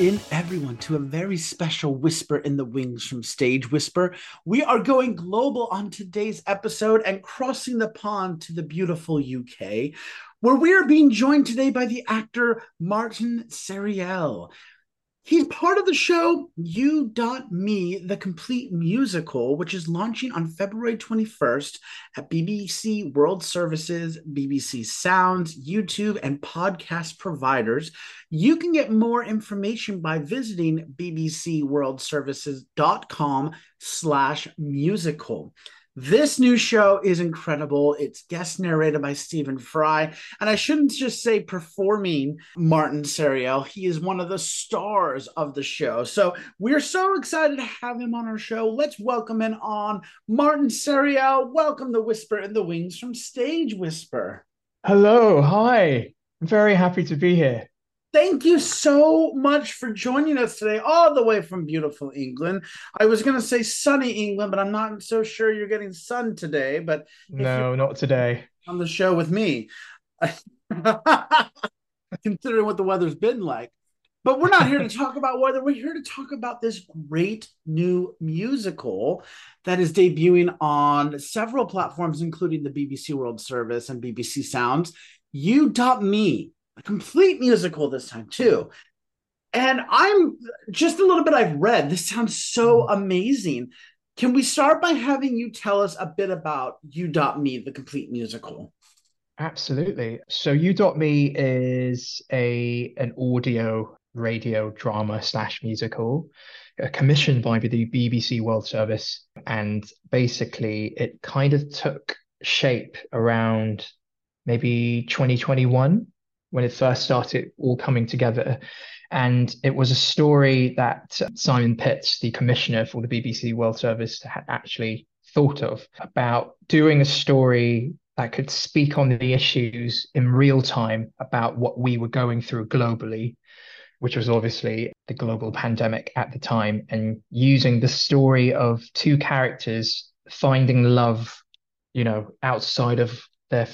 In, everyone, to a very special Whisper in the Wings from Stage Whisper. We are going global on today's episode and crossing the pond to the beautiful UK, where we are being joined today by the actor Martin Sarreal. He's part of the show You Dot Me, the complete musical, which is launching on February 21st at BBC World Services, BBC Sounds, YouTube, and podcast providers. You can get more information by visiting bbcworldservices.com slash musical. This new show is incredible. It's guest narrated by Stephen Fry. And I shouldn't just say performing Martin Sarreal. He is one of the stars of the show. So we're so excited to have him on our show. Let's welcome in on Martin Sarreal. Welcome to Whisper in the Wings from Stage Whisper. Hello. Hi. I'm very happy to be here. Thank you so much for joining us today, all the way from beautiful England. I was going to say sunny England, but I'm not so sure you're getting sun today. But no, not today. On the show with me, considering what the weather's been like. But we're not here to talk about weather. We're here to talk about this great new musical that is debuting on several platforms, including the BBC World Service and BBC Sounds. You Dot Me a complete musical this time too. And I'm just a little bit I've read. This sounds so mm-hmm. amazing. Can we start by having you tell us a bit about You Me, the complete musical? Absolutely. So You Me is a an audio radio drama slash musical uh, commissioned by the BBC World Service. And basically it kind of took shape around maybe 2021 when it first started all coming together. And it was a story that Simon Pitts, the commissioner for the BBC World Service, had actually thought of about doing a story that could speak on the issues in real time about what we were going through globally, which was obviously the global pandemic at the time, and using the story of two characters finding love, you know, outside of their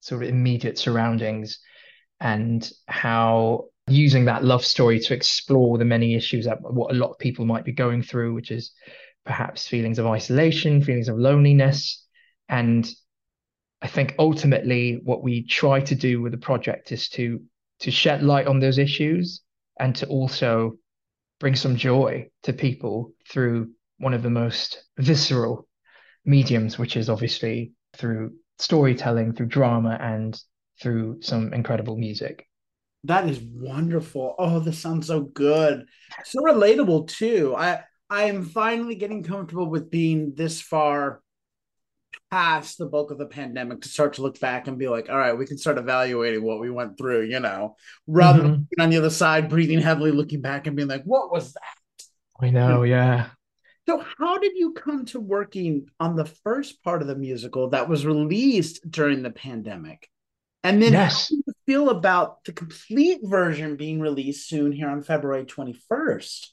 sort of immediate surroundings and how using that love story to explore the many issues that what a lot of people might be going through, which is perhaps feelings of isolation, feelings of loneliness. And I think ultimately what we try to do with the project is to to shed light on those issues and to also bring some joy to people through one of the most visceral mediums, which is obviously through storytelling, through drama and through some incredible music. That is wonderful. Oh, this sounds so good. So relatable too. I I am finally getting comfortable with being this far past the bulk of the pandemic to start to look back and be like, all right, we can start evaluating what we went through, you know, rather mm-hmm. than on the other side, breathing heavily, looking back and being like, what was that? I know, yeah. So, how did you come to working on the first part of the musical that was released during the pandemic? And then yes. how do you feel about the complete version being released soon here on February 21st?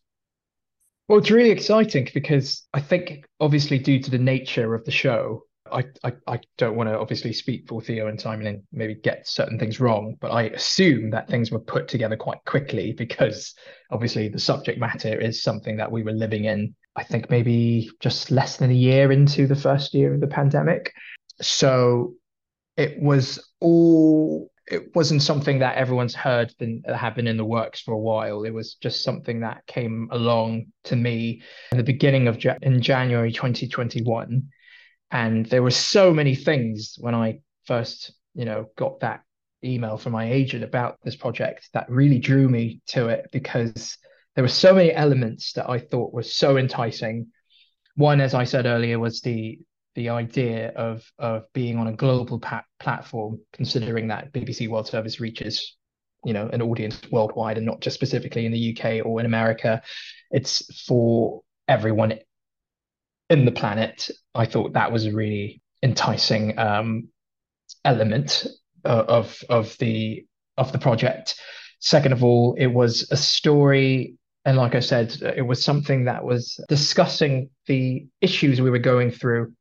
Well, it's really exciting because I think, obviously, due to the nature of the show, I, I, I don't want to obviously speak for Theo and Simon and maybe get certain things wrong, but I assume that things were put together quite quickly because obviously the subject matter is something that we were living in, I think maybe just less than a year into the first year of the pandemic. So it was all it wasn't something that everyone's heard been had been in the works for a while. It was just something that came along to me in the beginning of in January 2021, and there were so many things when I first you know got that email from my agent about this project that really drew me to it because there were so many elements that I thought were so enticing. One, as I said earlier, was the the idea of of being on a global platform, considering that BBC World Service reaches you know an audience worldwide and not just specifically in the UK or in America. It's for everyone in the planet. I thought that was a really enticing um, element of of the of the project. Second of all, it was a story and like I said, it was something that was discussing the issues we were going through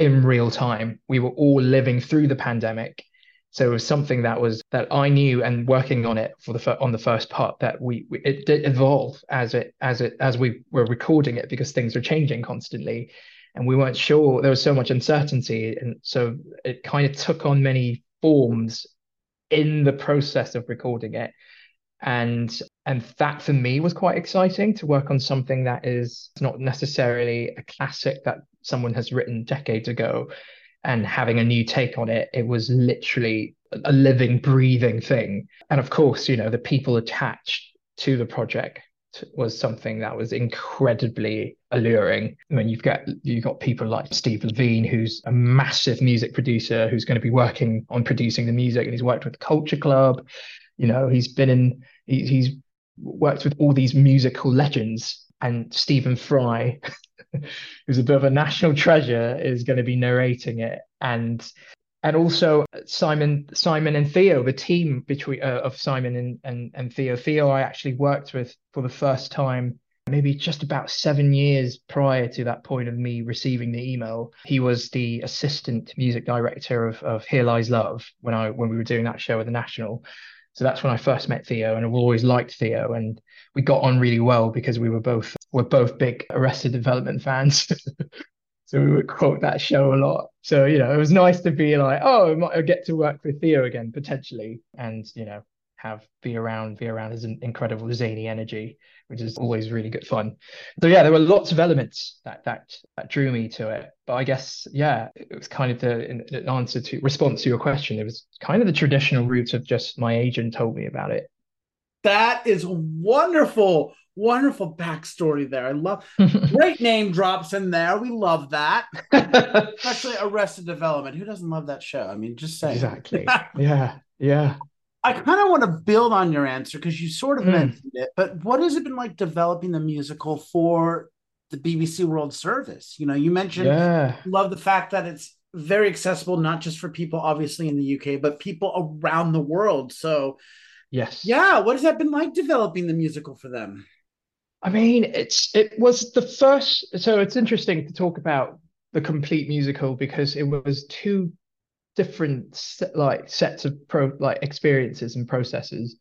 in real time. We were all living through the pandemic So it was something that was that I knew, and working on it for the on the first part, that we, we it did evolve as it as it as we were recording it because things were changing constantly, and we weren't sure. There was so much uncertainty, and so it kind of took on many forms in the process of recording it, and and that for me was quite exciting to work on something that is not necessarily a classic that someone has written decades ago and having a new take on it. It was literally a living, breathing thing. And of course, you know, the people attached to the project was something that was incredibly alluring. I mean, you've got you've got people like Steve Levine, who's a massive music producer, who's going to be working on producing the music, and he's worked with Culture Club. You know, he's been in he, he's worked with all these musical legends, and Stephen Fry who's a bit of a national treasure, is going to be narrating it, and and also Simon Simon and Theo, the team between uh, of Simon and, and and Theo. Theo, I actually worked with for the first time maybe just about seven years prior to that point of me receiving the email. He was the assistant music director of, of Here Lies Love when I when we were doing that show at the National. So that's when I first met Theo, and I've always liked Theo, and we got on really well because we were both were both big Arrested Development fans. so we would quote that show a lot. So you know, it was nice to be like, oh, I might get to work with Theo again potentially, and you know, have be around be around his incredible zany energy which is always really good fun so yeah there were lots of elements that that that drew me to it but i guess yeah it was kind of the answer to response to your question it was kind of the traditional route of just my agent told me about it that is wonderful wonderful backstory there i love great name drops in there we love that especially arrested development who doesn't love that show i mean just say exactly yeah yeah I kind of want to build on your answer because you sort of mm. mentioned it, but what has it been like developing the musical for the BBC World Service? You know, you mentioned yeah. love the fact that it's very accessible, not just for people obviously in the UK, but people around the world. So, yes, yeah, what has that been like developing the musical for them? I mean, it's it was the first. So it's interesting to talk about the complete musical because it was two different like sets of pro like experiences and processes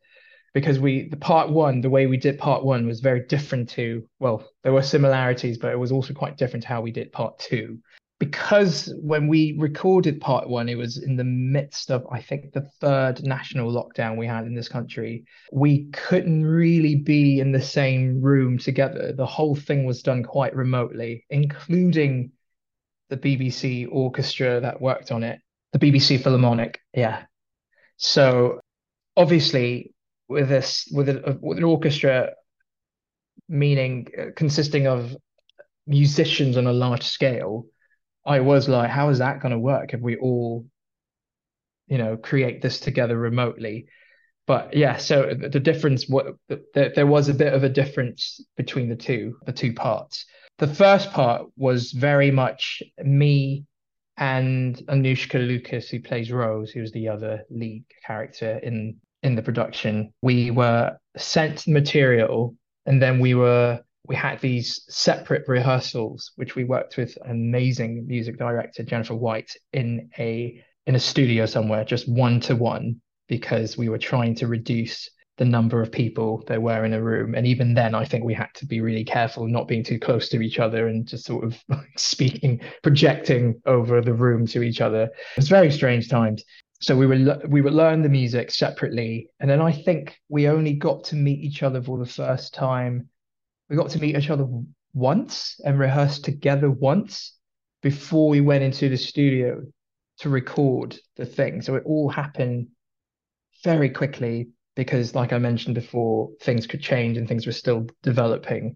because we the part one the way we did part one was very different to well there were similarities but it was also quite different to how we did part two because when we recorded part one it was in the midst of i think the third national lockdown we had in this country we couldn't really be in the same room together the whole thing was done quite remotely including the bbc orchestra that worked on it the BBC Philharmonic. Yeah. So obviously, with this, with, a, with an orchestra, meaning uh, consisting of musicians on a large scale, I was like, how is that going to work if we all, you know, create this together remotely? But yeah, so the difference, what the, there was a bit of a difference between the two, the two parts. The first part was very much me and Anoushka Lucas, who plays Rose, who's the other lead character in in the production. We were sent material, and then we were we had these separate rehearsals, which we worked with amazing music director Jennifer White in a in a studio somewhere, just one to one, because we were trying to reduce the number of people there were in a room. And even then, I think we had to be really careful not being too close to each other and just sort of speaking, projecting over the room to each other. It was very strange times. So we were we would learn the music separately, and then I think we only got to meet each other for the first time. We got to meet each other once and rehearse together once before we went into the studio to record the thing. So it all happened very quickly because, like I mentioned before, things could change and things were still developing.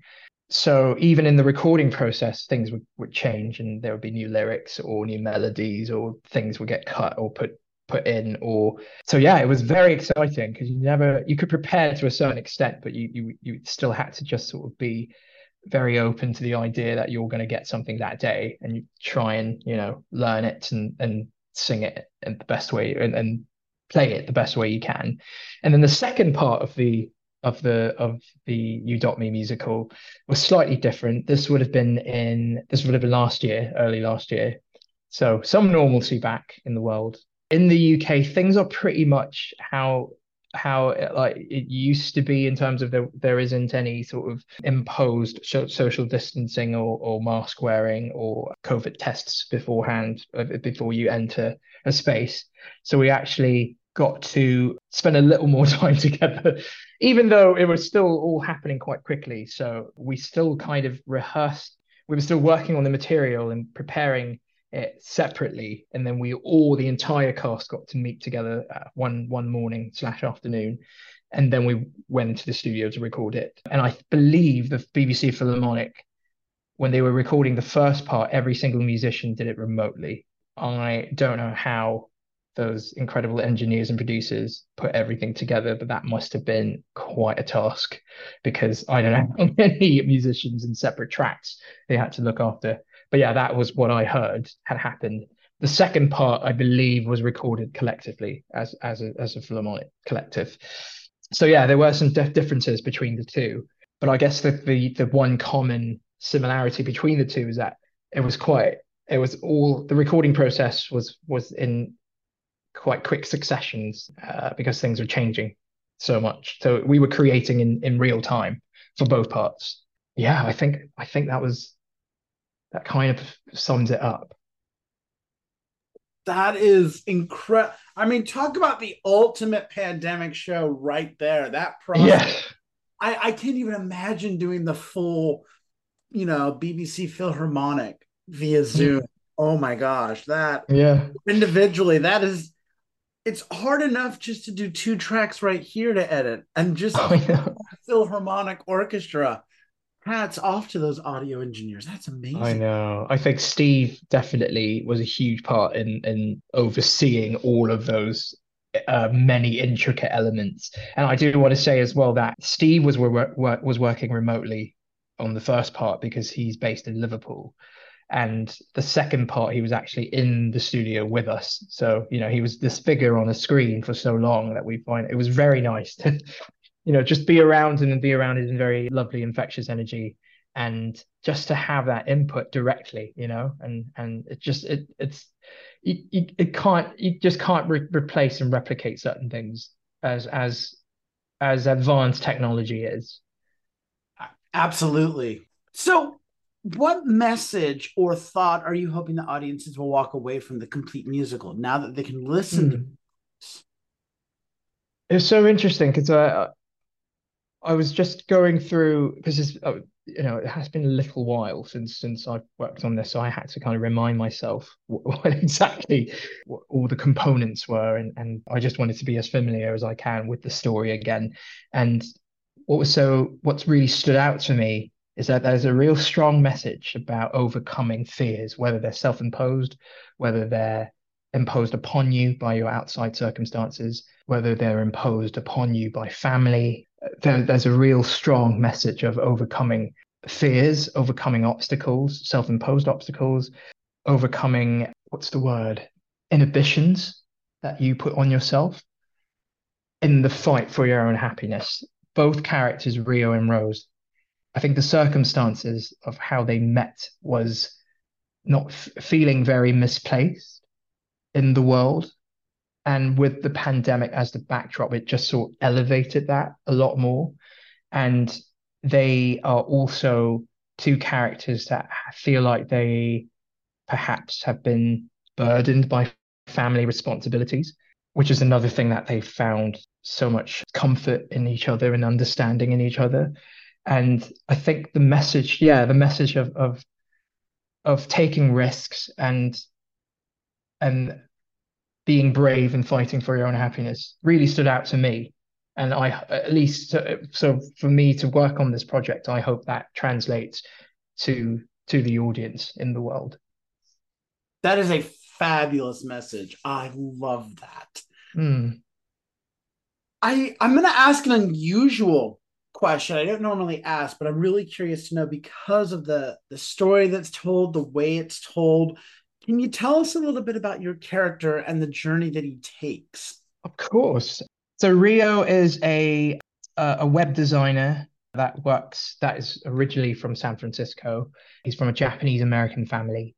So even in the recording process, things would, would change and there would be new lyrics or new melodies or things would get cut or put put in or so yeah it was very exciting because you never you could prepare to a certain extent but you you you still had to just sort of be very open to the idea that you're going to get something that day and you try and you know learn it and and sing it in the best way and, and play it the best way you can. And then the second part of the of the of the You Dot Me musical was slightly different. This would have been in this would have been last year, early last year. So some normalcy back in the world. In the UK, things are pretty much how how it, like it used to be in terms of there there isn't any sort of imposed social distancing or, or mask wearing or COVID tests beforehand uh, before you enter a space. So we actually got to spend a little more time together, even though it was still all happening quite quickly. So we still kind of rehearsed. We were still working on the material and preparing it separately, and then we all the entire cast got to meet together uh, one one morning slash afternoon, and then we went into the studio to record it. And I believe the BBC Philharmonic, when they were recording the first part, every single musician did it remotely. I don't know how those incredible engineers and producers put everything together, but that must have been quite a task because I don't know how many musicians in separate tracks they had to look after but yeah, that was what I heard had happened. The second part, I believe, was recorded collectively as as a as a Philharmonic collective. So yeah, there were some dif- differences between the two, but I guess the, the the one common similarity between the two is that it was quite it was all the recording process was was in quite quick successions uh, because things were changing so much. So we were creating in in real time for both parts. Yeah, I think I think that was that kind of sums it up. That is incredible. I mean, talk about the ultimate pandemic show right there. That process. Yeah. I, I can't even imagine doing the full, you know, BBC Philharmonic via hmm. Zoom. Mm. Oh my gosh, that yeah individually that is it's hard enough just to do two tracks right here to edit and just oh, Philharmonic Orchestra hats off to those audio engineers. That's amazing. I know. I think Steve definitely was a huge part in in overseeing all of those uh, many intricate elements. And I do want to say as well that Steve was wor- was working remotely on the first part because he's based in Liverpool. And the second part, he was actually in the studio with us. So, you know, he was this figure on a screen for so long that we find it was very nice to you know, just be around and be around in very lovely, infectious energy. And just to have that input directly, you know, and and it just it it's you, you it can't you just can't re- replace and replicate certain things as as as advanced technology is. Absolutely. So, what message or thought are you hoping the audiences will walk away from the complete musical now that they can listen mm. to? This? It's so interesting because I I was just going through because uh, you know it has been a little while since since I've worked on this, so I had to kind of remind myself what, what exactly what all the components were, and and I just wanted to be as familiar as I can with the story again. And what was so what's really stood out to me is that there's a real strong message about overcoming fears, whether they're self-imposed, whether they're imposed upon you by your outside circumstances, whether they're imposed upon you by family, there, there's a real strong message of overcoming fears, overcoming obstacles, self imposed obstacles, overcoming what's the word? Inhibitions that you put on yourself in the fight for your own happiness. Both characters, Rio and Rose, I think the circumstances of how they met was not f- feeling very misplaced in the world and with the pandemic as the backdrop, it just sort of elevated that a lot more. And they are also two characters that feel like they perhaps have been burdened by family responsibilities, which is another thing that they found so much comfort in each other and understanding in each other. And I think the message, yeah, the message of of of taking risks and and being brave and fighting for your own happiness really stood out to me. And i at least so for me to work on this project i hope that translates to to the audience in the world. That is a fabulous message. I love that. Mm. i i'm going to ask an unusual question i don't normally ask but i'm really curious to know because of the the story that's told the way it's told can you tell us a little bit about your character and the journey that he takes? Of course. So Rio is a a web designer that works that is originally from San Francisco. He's from a Japanese American family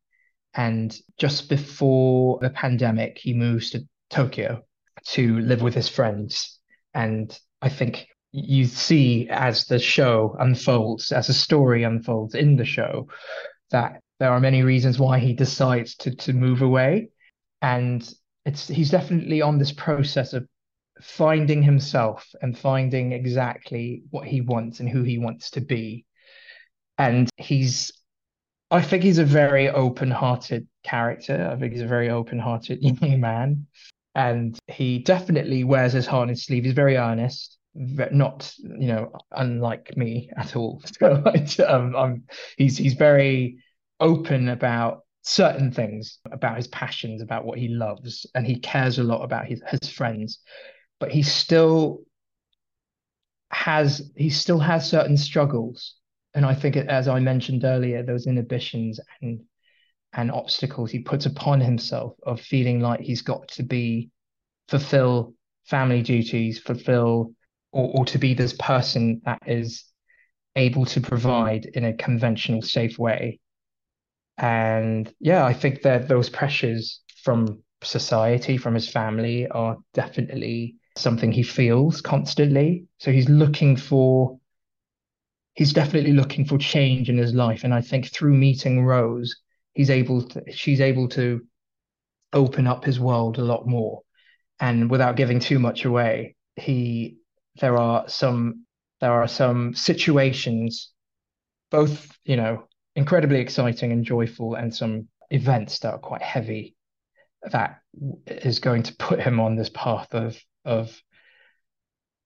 and just before the pandemic he moves to Tokyo to live with his friends. And I think you see as the show unfolds, as the story unfolds in the show, that there are many reasons why he decides to to move away. And it's he's definitely on this process of finding himself and finding exactly what he wants and who he wants to be. And he's I think he's a very open-hearted character. I think he's a very open-hearted young man. And he definitely wears his heart on his sleeve. He's very earnest, not, you know, unlike me at all. So um, I'm, he's he's very open about certain things, about his passions, about what he loves, and he cares a lot about his, his friends. But he still has he still has certain struggles and I think, as I mentioned earlier, those inhibitions and and obstacles he puts upon himself of feeling like he's got to be fulfill family duties, fulfill or, or to be this person that is able to provide in a conventional, safe way. And yeah, I think that those pressures from society, from his family, are definitely something he feels constantly. So he's looking for he's definitely looking for change in his life. And I think through meeting Rose, he's able to, she's able to open up his world a lot more. And without giving too much away, he there are some there are some situations, both, you know, incredibly exciting and joyful, and some events that are quite heavy that is going to put him on this path of of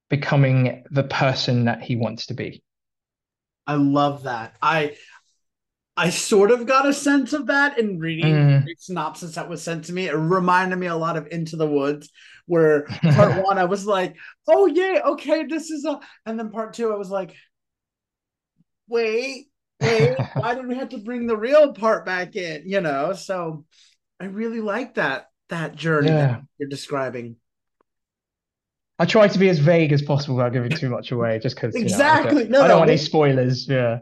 becoming the person that he wants to be. I love that. I I sort of got a sense of that in reading mm. the synopsis that was sent to me. It reminded me a lot of Into the Woods, where part one I was like, "Oh yeah, okay, this is a," and then part two I was like, "Wait, wait, why did we have to bring the real part back in?" You know. So I really like that that journey yeah. that you're describing. I try to be as vague as possible without giving too much away, just because exactly. You know, I don't, no, I don't no, want any spoilers. Yeah,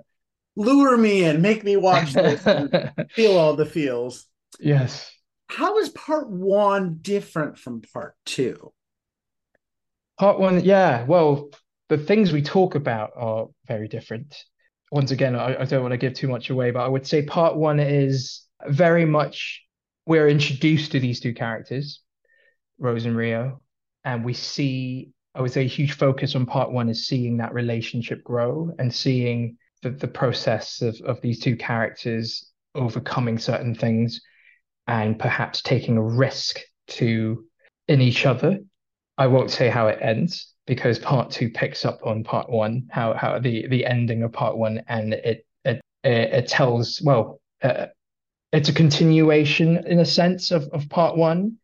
lure me in, make me watch this, and feel all the feels. Yes. How is part one different from part two? Part one, yeah. Well, the things we talk about are very different. Once again, I, I don't want to give too much away, but I would say part one is very much we're introduced to these two characters, Rose and Rio, and we see I would say a huge focus on part one is seeing that relationship grow and seeing the, the process of, of these two characters overcoming certain things and perhaps taking a risk to in each other. I won't say how it ends because part two picks up on part one, how how the the ending of part one, and it it it tells well, uh, it's a continuation in a sense of of part one,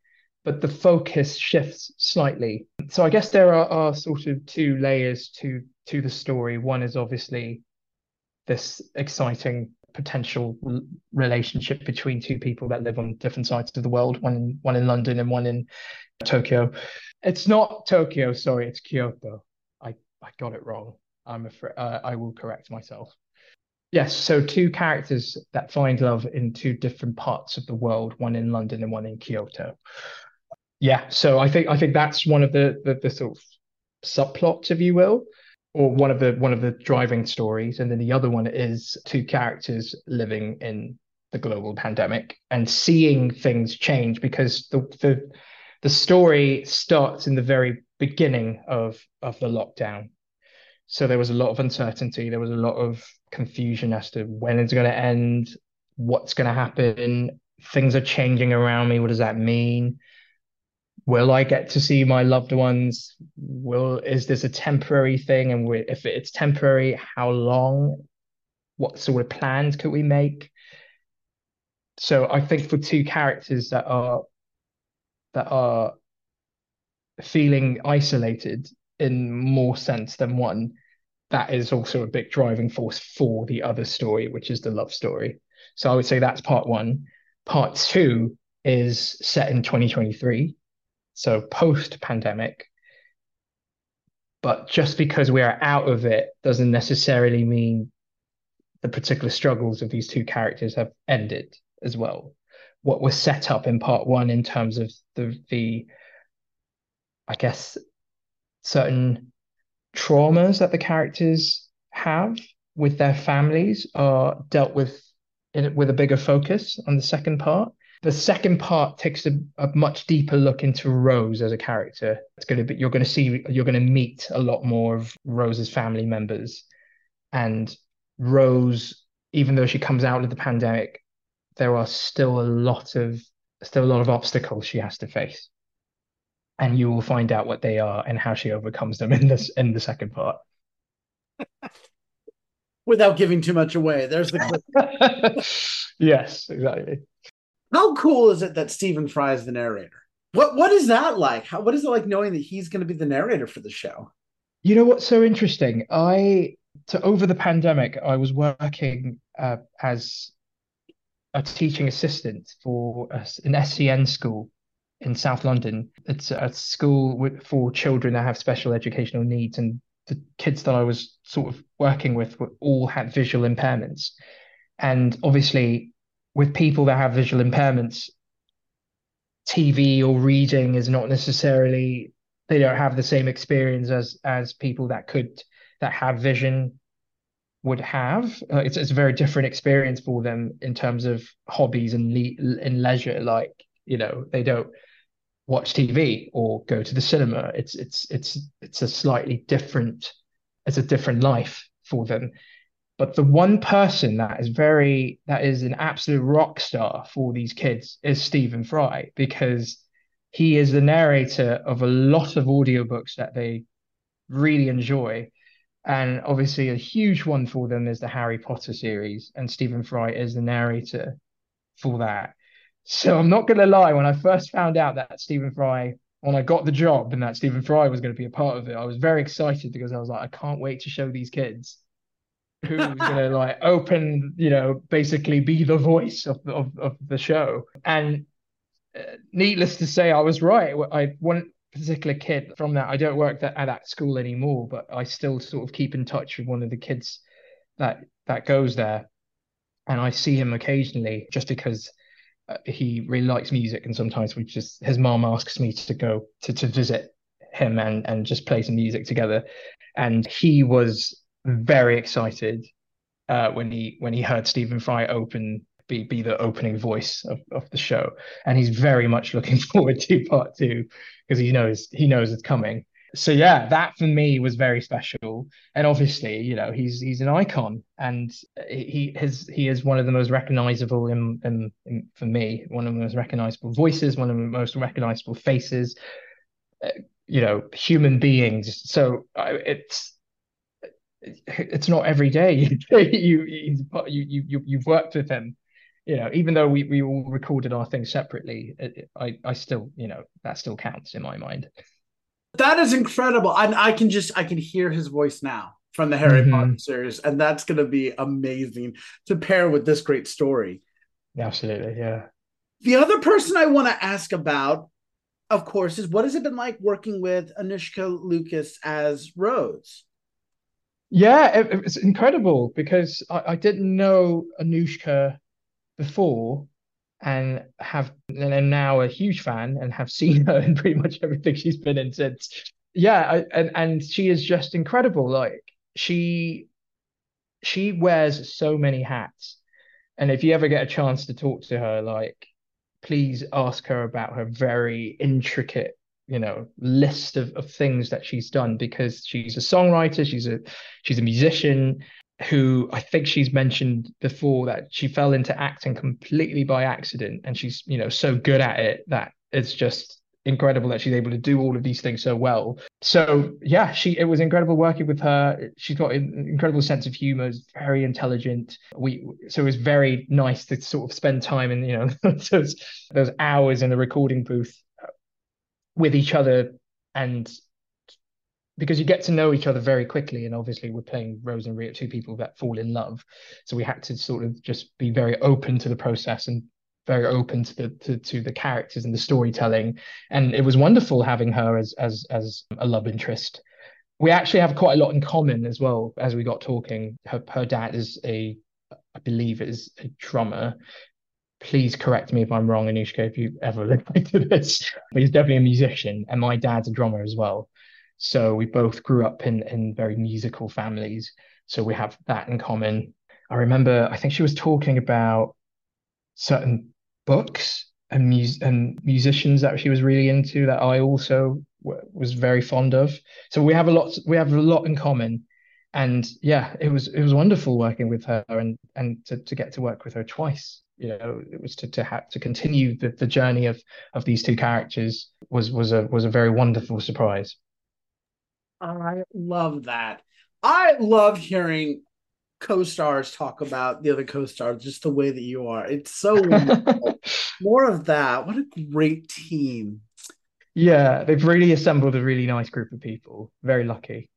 but the focus shifts slightly. So I guess there are, are sort of two layers to to the story. One is obviously this exciting potential relationship between two people that live on different sides of the world, one in, one in London and one in Tokyo. It's not Tokyo, sorry, it's Kyoto. I, I got it wrong. I'm afraid uh, I will correct myself. Yes, so two characters that find love in two different parts of the world, one in London and one in Kyoto yeah, so I think I think that's one of the, the the, sort of subplots, if you will, or one of the one of the driving stories, and then the other one is two characters living in the global pandemic and seeing things change because the the the story starts in the very beginning of of the lockdown. So there was a lot of uncertainty. There was a lot of confusion as to when it's going to end, what's going to happen. Things are changing around me. What does that mean? will I get to see my loved ones? Will is this a temporary thing? And we, if it's temporary, how long? What sort of plans could we make? So I think for two characters that are that are feeling isolated in more sense than one, that is also a big driving force for the other story, which is the love story. So I would say that's part one. Part two is set in 2023 so post pandemic. But just because we are out of it doesn't necessarily mean the particular struggles of these two characters have ended as well. What was set up in part one in terms of the the I guess, certain traumas that the characters have with their families are dealt with in, with a bigger focus on the second part. The second part takes a, a much deeper look into Rose as a character. It's going to be you're going to see you're going to meet a lot more of Rose's family members, and Rose, even though she comes out of the pandemic, there are still a lot of still a lot of obstacles she has to face and you will find out what they are and how she overcomes them in this in the second part. Without giving too much away, there's the yes, exactly. How cool is it that Stephen Fry is the narrator? What what is that like? How what is it like knowing that he's going to be the narrator for the show? You know what's so interesting? I to over the pandemic, I was working uh, as a teaching assistant for a, an SEN school in South London. It's a school for children that have special educational needs, and the kids that I was sort of working with were, all had visual impairments. And obviously, with people that have visual impairments, TV or reading is not necessarily they don't have the same experience as as people that could that have vision would have. Uh, it's it's a very different experience for them in terms of hobbies and le- in leisure. Like you know, they don't watch TV or go to the cinema. It's it's it's it's a slightly different it's a different life for them. But the one person that is very that is an absolute rock star for these kids is Stephen Fry because he is the narrator of a lot of audiobooks that they really enjoy. And obviously a huge one for them is the Harry Potter series, and Stephen Fry is the narrator for that. So I'm not going to lie. When I first found out that Stephen Fry, when I got the job and that Stephen Fry was going to be a part of it, I was very excited because I was like, I can't wait to show these kids who's going to like open, you know, basically be the voice of of, of the show. And uh, needless to say, I was right. I one particular kid from that. I don't work that, at that school anymore, but I still sort of keep in touch with one of the kids that that goes there, and I see him occasionally just because uh, he really likes music, and sometimes we just his mom asks me to go to to visit him and and just play some music together, and he was very excited uh, when he when he heard Stephen Fry open be be the opening voice of, of the show, and he's very much looking forward to part two because he knows he knows it's coming so yeah, that for me was very special. And obviously, you know, he's he's an icon, and he has he is one of the most recognizable in, in, in for me, one of the most recognizable voices, one of the most recognizable faces. Uh, you know, human beings. So it's it's not every day you you you you you've worked with him you know, even though we, we all recorded our things separately, it, I I still you know that still counts in my mind. That is incredible. And I can just I can hear his voice now from the Harry mm-hmm. Potter series, and that's going to be amazing to pair with this great story. Absolutely, yeah. The other person I want to ask about, of course, is what has it been like working with Anoushka Lucas as Rose? Yeah, it, it's incredible because I, I didn't know Anoushka before, and have and am now a huge fan and have seen her in pretty much everything she's been in since. Yeah, I, and and she is just incredible. Like she she wears so many hats, and if you ever get a chance to talk to her, like please ask her about her very intricate you know list of, of things that she's done because she's a songwriter she's a she's a musician who I think she's mentioned before that she fell into acting completely by accident and she's you know so good at it that it's just incredible that she's able to do all of these things so well. So yeah she it was incredible working with her. She's got an incredible sense of humor very intelligent. We so it was very nice to sort of spend time in you know those those hours in the recording booth with each other and because you get to know each other very quickly and obviously we're playing rose and rio two people that fall in love. So we had to sort of just be very open to the process and very open to the to, to the characters and the storytelling. And it was wonderful having her as as as a love interest. We actually have quite a lot in common as well as we got talking. Her, her dad is a i believe is a drummer. Please correct me if I'm wrong, Anoushka, if you ever look to this. But he's definitely a musician, and my dad's a drummer as well. So we both grew up in in very musical families. So we have that in common. I remember, I think she was talking about certain books and, mus- and musicians that she was really into that I also w- was very fond of. So we have a lot we have a lot in common. And yeah, it was it was wonderful working with her and and to, to get to work with her twice. You know, it was to to have to continue the, the journey of of these two characters was was a was a very wonderful surprise. I love that. I love hearing co-stars talk about the other co-stars just the way that you are. It's so more of that. What a great team. Yeah, they've really assembled a really nice group of people. Very lucky.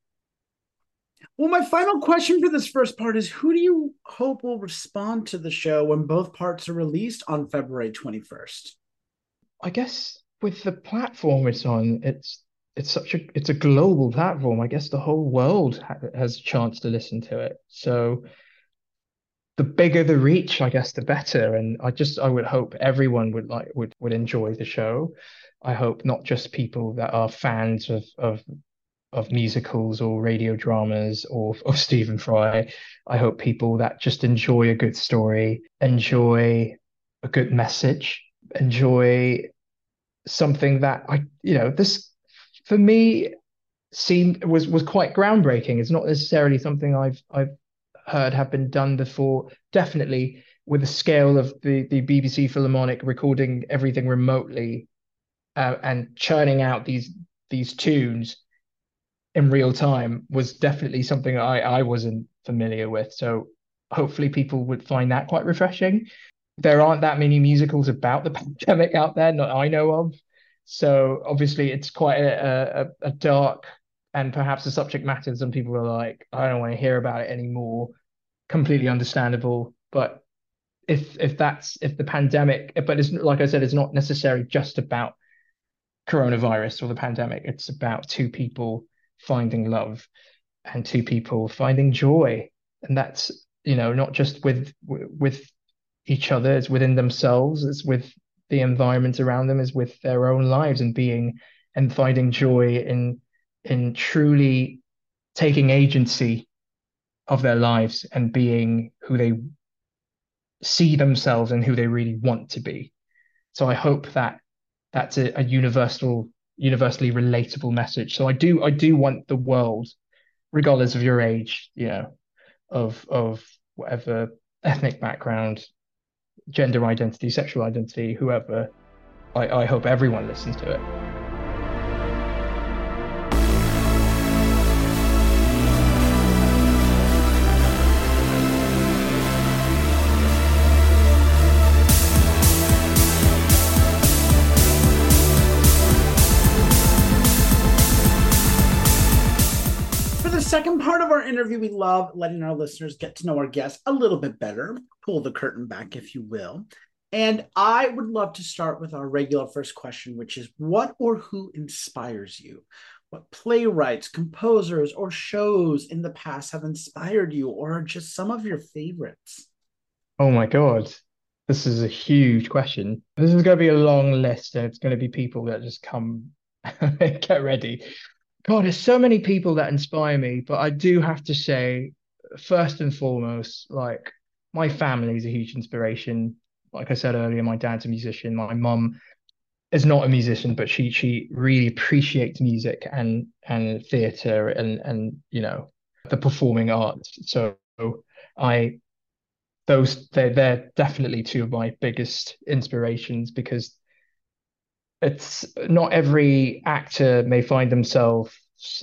Well, my final question for this first part is who do you hope will respond to the show when both parts are released on February 21st? I guess with the platform it's on, it's it's such a it's a global platform. I guess the whole world ha- has a chance to listen to it. So the bigger the reach, I guess, the better. And I just I would hope everyone would like would would enjoy the show. I hope not just people that are fans of of of musicals or radio dramas or of Stephen Fry. I hope people that just enjoy a good story, enjoy a good message, enjoy something that I you know this for me seemed was was quite groundbreaking. It's not necessarily something I've I've heard have been done before. Definitely with the scale of the the BBC Philharmonic recording everything remotely uh, and churning out these these tunes in real time was definitely something I I wasn't familiar with. So hopefully people would find that quite refreshing. There aren't that many musicals about the pandemic out there, not I know of. So obviously, it's quite a, a, a dark and perhaps the subject matter. Some people are like, I don't want to hear about it anymore. Completely understandable, but if if that's if the pandemic, but it's like I said, it's not necessarily just about coronavirus or the pandemic. It's about two people finding love and two people finding joy, and that's you know not just with with each other, it's within themselves, it's with the environment around them is with their own lives and being and finding joy in in truly taking agency of their lives and being who they see themselves and who they really want to be. So I hope that that's a, a universal, universally relatable message. So I do I do want the world, regardless of your age, you know, of of whatever ethnic background, gender identity, sexual identity, whoever. I, I hope everyone listens to it. Second part of our interview, we love letting our listeners get to know our guests a little bit better, pull the curtain back, if you will. And I would love to start with our regular first question, which is what or who inspires you? What playwrights, composers, or shows in the past have inspired you, or just some of your favorites? Oh my God. This is a huge question. This is going to be a long list, and it's going to be people that just come get ready. God, there's so many people that inspire me, but I do have to say, first and foremost, like my family is a huge inspiration. Like I said earlier, my dad's a musician. My mum is not a musician, but she she really appreciates music and and theatre and and you know the performing arts. So I those they're they're definitely two of my biggest inspirations because it's not every actor may find themselves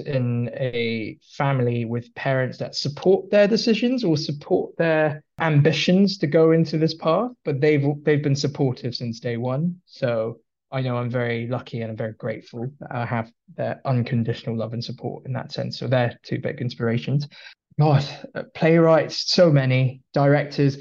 in a family with parents that support their decisions or support their ambitions to go into this path but they've they've been supportive since day one. So i know i'm very lucky and i'm very grateful that i have their unconditional love and support in that sense. So they're two big inspirations. God uh, playwrights so many. Directors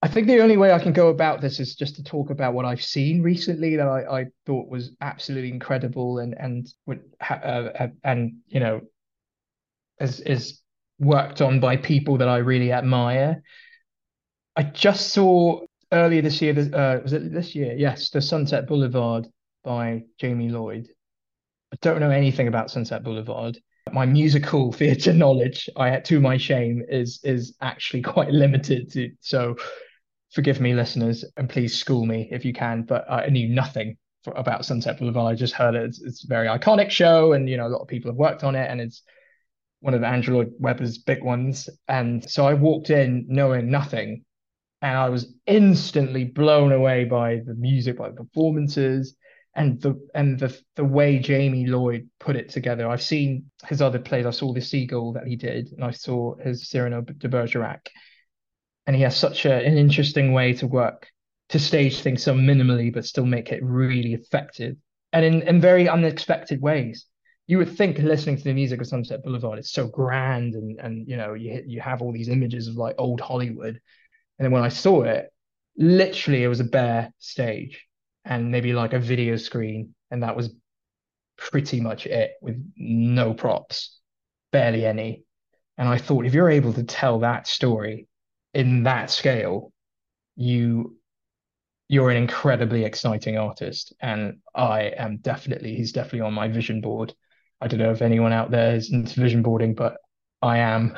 I think the only way I can go about this is just to talk about what I've seen recently that I, I thought was absolutely incredible and and would ha- uh, and you know is is worked on by people that I really admire. I just saw earlier this year. Uh, was it this year? Yes, the Sunset Boulevard by Jamie Lloyd. I don't know anything about Sunset Boulevard. My musical theatre knowledge, I to my shame, is is actually quite limited. To, so, forgive me, listeners, and please school me if you can. But I knew nothing for, about Sunset Boulevard. I just heard it. It's, it's, a very iconic show, and you know a lot of people have worked on it, and it's one of Andrew Lloyd Webber's big ones. And so I walked in knowing nothing, and I was instantly blown away by the music, by the performances, and the and the the way Jamie Lloyd put it together. I've seen his other plays. I saw the Seagull that he did, and I saw his Cyrano de Bergerac, and he has such a, an interesting way to work to stage things so minimally, but still make it really effective and in in very unexpected ways. You would think listening to the music of Sunset Boulevard, it's so grand, and and you know you you have all these images of like old Hollywood, and then when I saw it, literally it was a bare stage and maybe like a video screen, and that was pretty much it with no props, barely any. And I thought if you're able to tell that story in that scale, you you're an incredibly exciting artist. And I am definitely he's definitely on my vision board. I don't know if anyone out there is into vision boarding, but I am.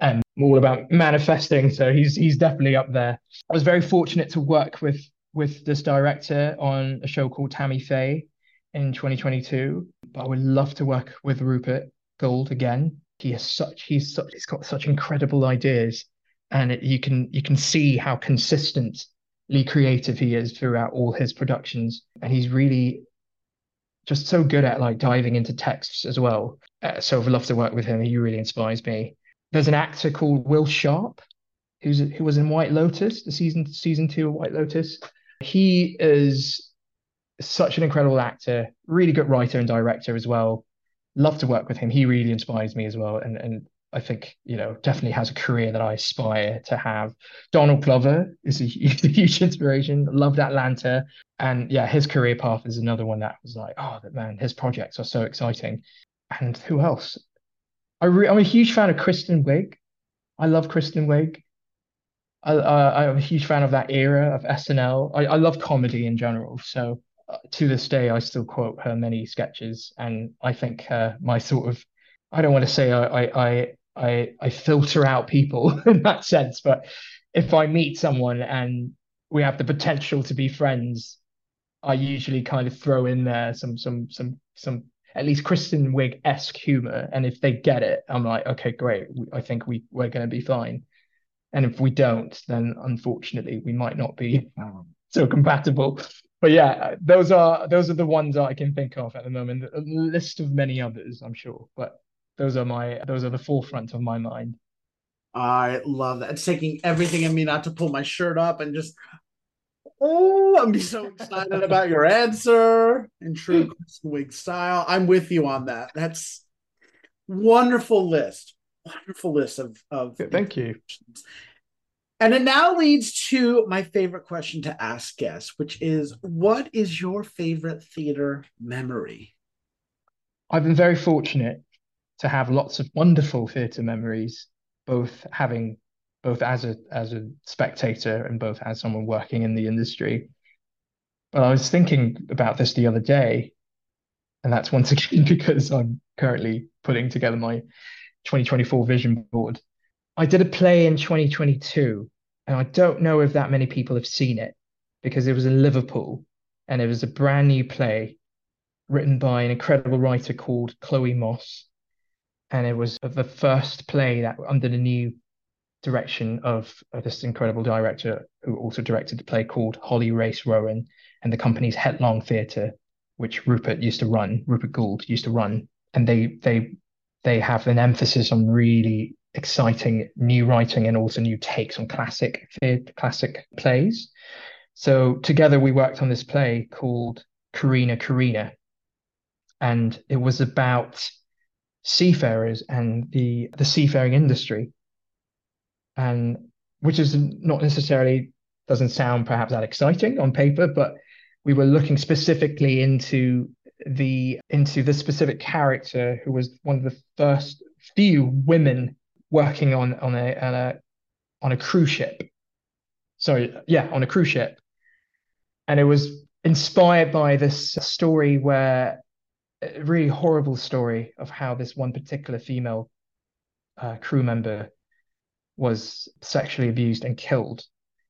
And I'm all about manifesting. So he's he's definitely up there. I was very fortunate to work with with this director on a show called Tammy Faye in 2022. But I would love to work with Rupert Goold again. He has such he's such he's got such incredible ideas, and it, you can you can see how consistently creative he is throughout all his productions, and he's really just so good at like diving into texts as well. Uh, so I'd love to work with him. He really inspires me. There's an actor called Will Sharpe, who's who was in White Lotus, the season season two of White Lotus. He is such an incredible actor, really good writer and director as well. Love to work with him. He really inspires me as well. And and I think, you know, definitely has a career that I aspire to have. Donald Glover is a, a huge inspiration. Loved Atlanta. And yeah, his career path is another one that was like, oh, man, his projects are so exciting. And who else? I re- I'm a huge fan of Kristen Wiig. I love Kristen Wiig. I, uh, I'm a huge fan of that era of SNL. I, I love comedy in general. So uh, to this day, I still quote her many sketches, and I think uh, my sort of I don't want to say I I I I I filter out people in that sense, but if I meet someone and we have the potential to be friends, I usually kind of throw in there some some some some at least Kristen Wiig esque humor, and if they get it, I'm like, okay, great. I think we we're going to be fine. And if we don't, then unfortunately we might not be so compatible. But yeah, those are those are the ones I can think of at the moment. A list of many others, I'm sure, but those are my those are the forefront of my mind. I love that. It's taking everything in me not to pull my shirt up and just oh, I'm so excited about your answer in true Kristen Wiig style. I'm with you on that. That's wonderful list wonderful list of of thank you and it now leads to my favorite question to ask guests which is what is your favorite theater memory i've been very fortunate to have lots of wonderful theater memories both having both as a as a spectator and both as someone working in the industry but i was thinking about this the other day and that's once again because i'm currently putting together my 2024 vision board. I did a play in 2022, and I don't know if that many people have seen it because it was in Liverpool and it was a brand new play written by an incredible writer called Chloe Moss. And it was the first play that under the new direction of, of this incredible director who also directed the play called Holly Race Roughan and the company's Headlong Theatre, which Rupert used to run, Rupert Goold used to run. And they they they have an emphasis on really exciting new writing and also new takes on classic classic plays. So together we worked on this play called Corrina Corrina, and it was about seafarers and the the seafaring industry, and which is not necessarily doesn't sound perhaps that exciting on paper, but we were looking specifically into the into the specific character who was one of the first few women working on on a on a on a cruise ship. sorry, yeah, on a cruise ship. And it was inspired by this story where a really horrible story of how this one particular female uh, crew member was sexually abused and killed.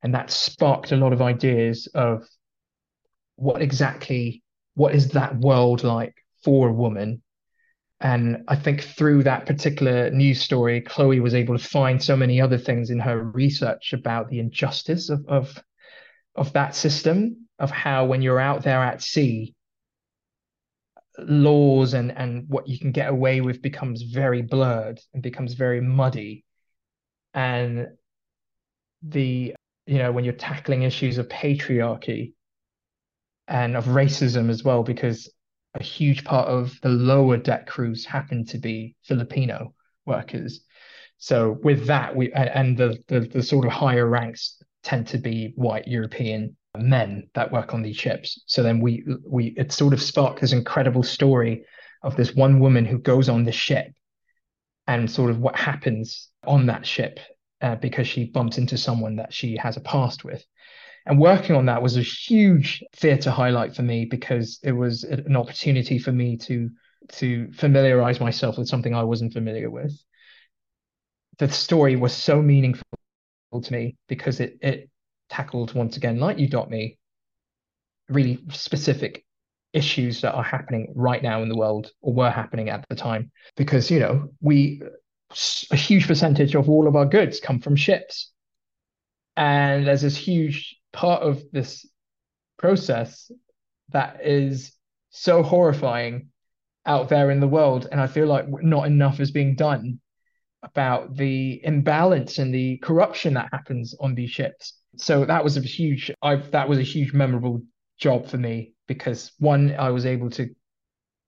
And that sparked a lot of ideas of what exactly, what is that world like for a woman? And I think through that particular news story, Chloe was able to find so many other things in her research about the injustice of, of, of that system, of how when you're out there at sea, laws and and what you can get away with becomes very blurred and becomes very muddy. And the you know when you're tackling issues of patriarchy and of racism as well because a huge part of the lower deck crews happen to be filipino workers. So with that we and the the, the sort of higher ranks tend to be white european men that work on these ships. So then we we it sort of sparked this incredible story of this one woman who goes on the ship and sort of what happens on that ship uh, because she bumps into someone that she has a past with. And working on that was a huge theatre highlight for me because it was an opportunity for me to to familiarize myself with something I wasn't familiar with. The story was so meaningful to me because it it tackled once again, like you dot me, really specific issues that are happening right now in the world or were happening at the time. Because, you know, we a huge percentage of all of our goods come from ships. And there's this huge part of this process that is so horrifying out there in the world. And I feel like not enough is being done about the imbalance and the corruption that happens on these ships. So that was a huge I that was a huge memorable job for me because one, I was able to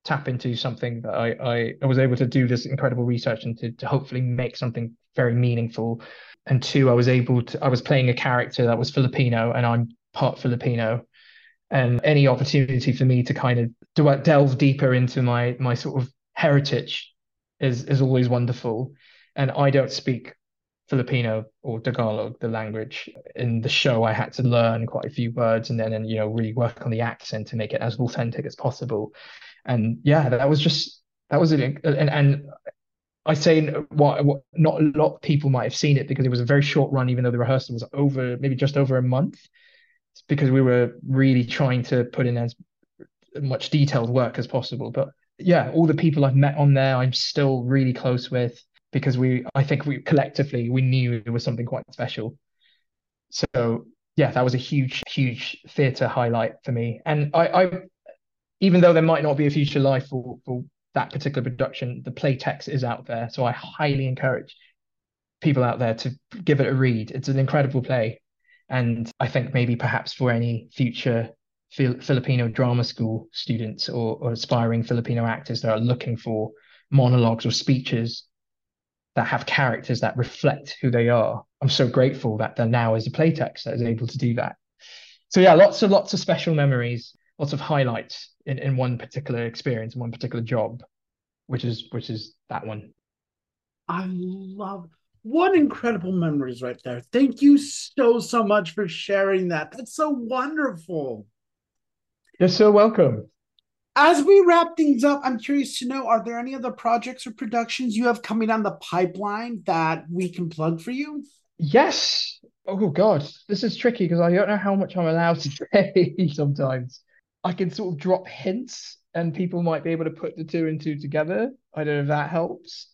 tap into something that I, I, I was able to do this incredible research and to, to hopefully make something very meaningful. And two, I was able to I was playing a character that was Filipino and I'm part Filipino. And any opportunity for me to kind of do, delve deeper into my my sort of heritage is is always wonderful. And I don't speak Filipino or Tagalog, the language. In the show, I had to learn quite a few words and then, and, you know, really work on the accent to make it as authentic as possible. And yeah, that was just that was an and, and I say what, what not a lot of people might have seen it because it was a very short run, even though the rehearsal was over maybe just over a month. It's because we were really trying to put in as much detailed work as possible. But yeah, all the people I've met on there, I'm still really close with because we I think we collectively we knew it was something quite special. So yeah, that was a huge, huge theatre highlight for me. And I, I even though there might not be a future life for, for that particular production, the play text is out there. So I highly encourage people out there to give it a read. It's an incredible play. And I think maybe perhaps for any future Filipino drama school students or, or aspiring Filipino actors that are looking for monologues or speeches that have characters that reflect who they are. I'm so grateful that there now is a playtext that is able to do that. So yeah, lots of lots of special memories, lots of highlights in, in one particular experience, in one particular job, which is which is that one. I love what incredible memories right there. Thank you so so much for sharing that. That's so wonderful. You're so welcome. As we wrap things up, I'm curious to know are there any other projects or productions you have coming down the pipeline that we can plug for you? Yes. Oh, God. This is tricky because I don't know how much I'm allowed to say sometimes. I can sort of drop hints and people might be able to put the two and two together. I don't know if that helps.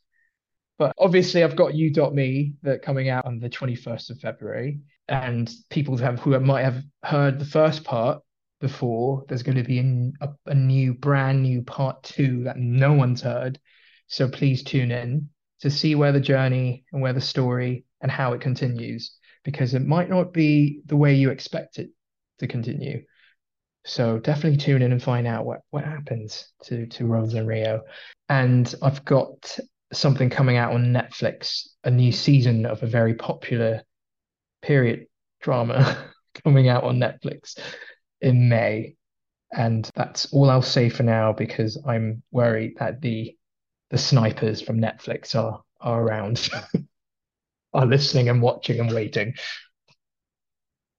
But obviously, I've got you.me that coming out on the 21st of February. And people have who might have heard the first part before. There's going to be a, a, new, brand new part two that no one's heard. So please tune in to see where the journey and where the story and how it continues, because it might not be the way you expect it to continue. So definitely tune in and find out what, what happens to, to Rose and Rio. And I've got something coming out on Netflix, a new season of a very popular period drama coming out on Netflix in May. And that's all I'll say for now because I'm worried that the the snipers from Netflix are are around, are listening and watching and waiting.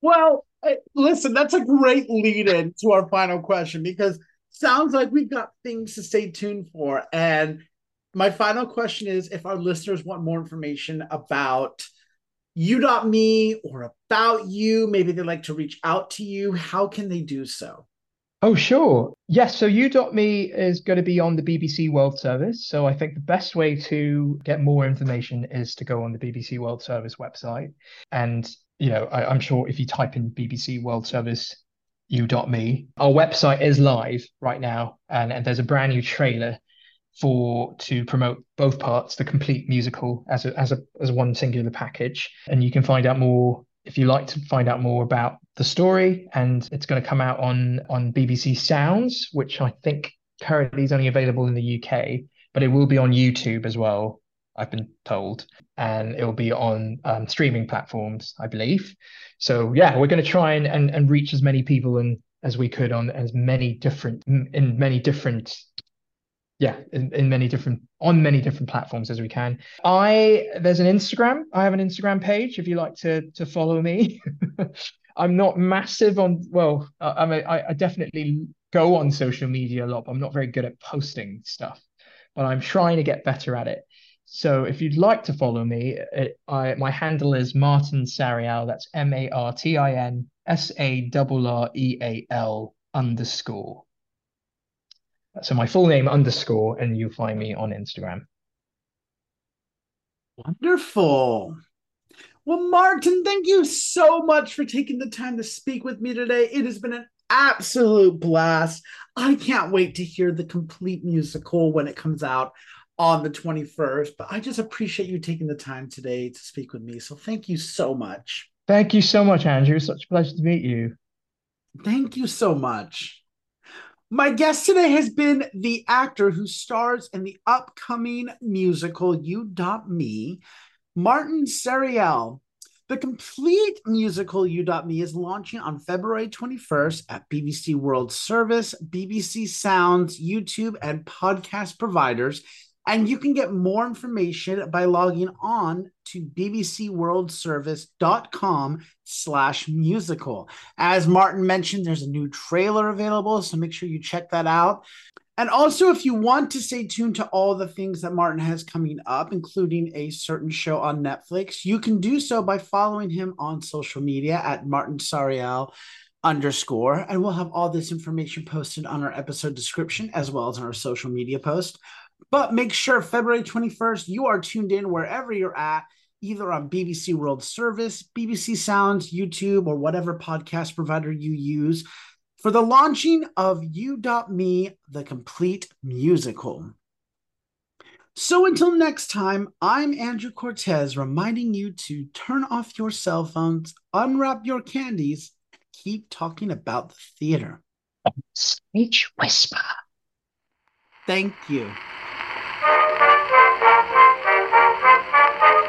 Well, uh, listen, that's a great lead in to our final question because sounds like we've got things to stay tuned for. And my final question is if our listeners want more information about you.me or about you, maybe they'd like to reach out to you, how can they do so? Oh, sure. Yes. So you.me is going to be on the BBC World Service. So I think the best way to get more information is to go on the BBC World Service website. And, you know, I, am sure if you type in BBC World Service you.me, our website is live right now. And, and there's a brand new trailer for to promote both parts, the complete musical as a, as a as one singular package. And you can find out more if you like to find out more about the story. And it's going to come out on on BBC Sounds, which I think currently is only available in the UK, but it will be on YouTube as well. I've been told, and it will be on um, streaming platforms, I believe. So yeah, we're going to try and, and and reach as many people and as we could on as many different in many different yeah in, in many different on many different platforms as we can. I there's an instagram. I have an instagram page if you like to to follow me. I'm not massive on well i I definitely go on social media a lot but i'm not very good at posting stuff but i'm trying to get better at it. So if you'd like to follow me it, I, my handle is martin sarreal. That's m-a-r-t-i-n s-a-r-r-e-a-l underscore so my full name underscore, and you'll find me on Instagram. Wonderful. Well, Martin, thank you so much for taking the time to speak with me today. It has been an absolute blast. I can't wait to hear the complete musical when it comes out on the 21st. But I just appreciate you taking the time today to speak with me. So thank you so much. Thank you so much, Andrew. Such a pleasure to meet you. Thank you so much. My guest today has been the actor who stars in the upcoming musical You Dot Me, Martin Sarreal. The complete musical You Dot Me is launching on February 21st at BBC World Service, BBC Sounds, YouTube, and podcast providers and you can get more information by logging on to bbcworldservice.com slash musical. As Martin mentioned, there's a new trailer available, so make sure you check that out. And also, if you want to stay tuned to all the things that Martin has coming up, including a certain show on Netflix, you can do so by following him on social media at Martin Sarreal underscore. And we'll have all this information posted on our episode description as well as on our social media post. But make sure February 21st, you are tuned in wherever you're at, either on BBC World Service, BBC Sounds, YouTube, or whatever podcast provider you use for the launching of You.me, the complete musical. So until next time, I'm Andrew Cortez reminding you to turn off your cell phones, unwrap your candies, keep talking about the theater. Stage Whisper. Thank you.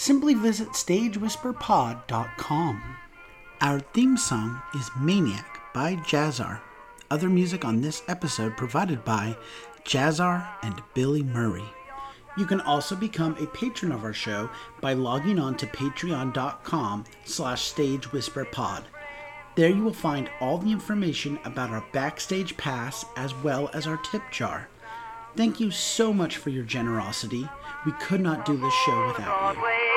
Simply visit stagewhisperpod.com. Our theme song is Maniac by Jazzar. Other music on this episode provided by Jazzar and Billy Murray. You can also become a patron of our show by logging on to patreon.com slash stagewhisperpod. There you will find all the information about our backstage pass as well as our tip jar. Thank you so much for your generosity. We could not do this show without you.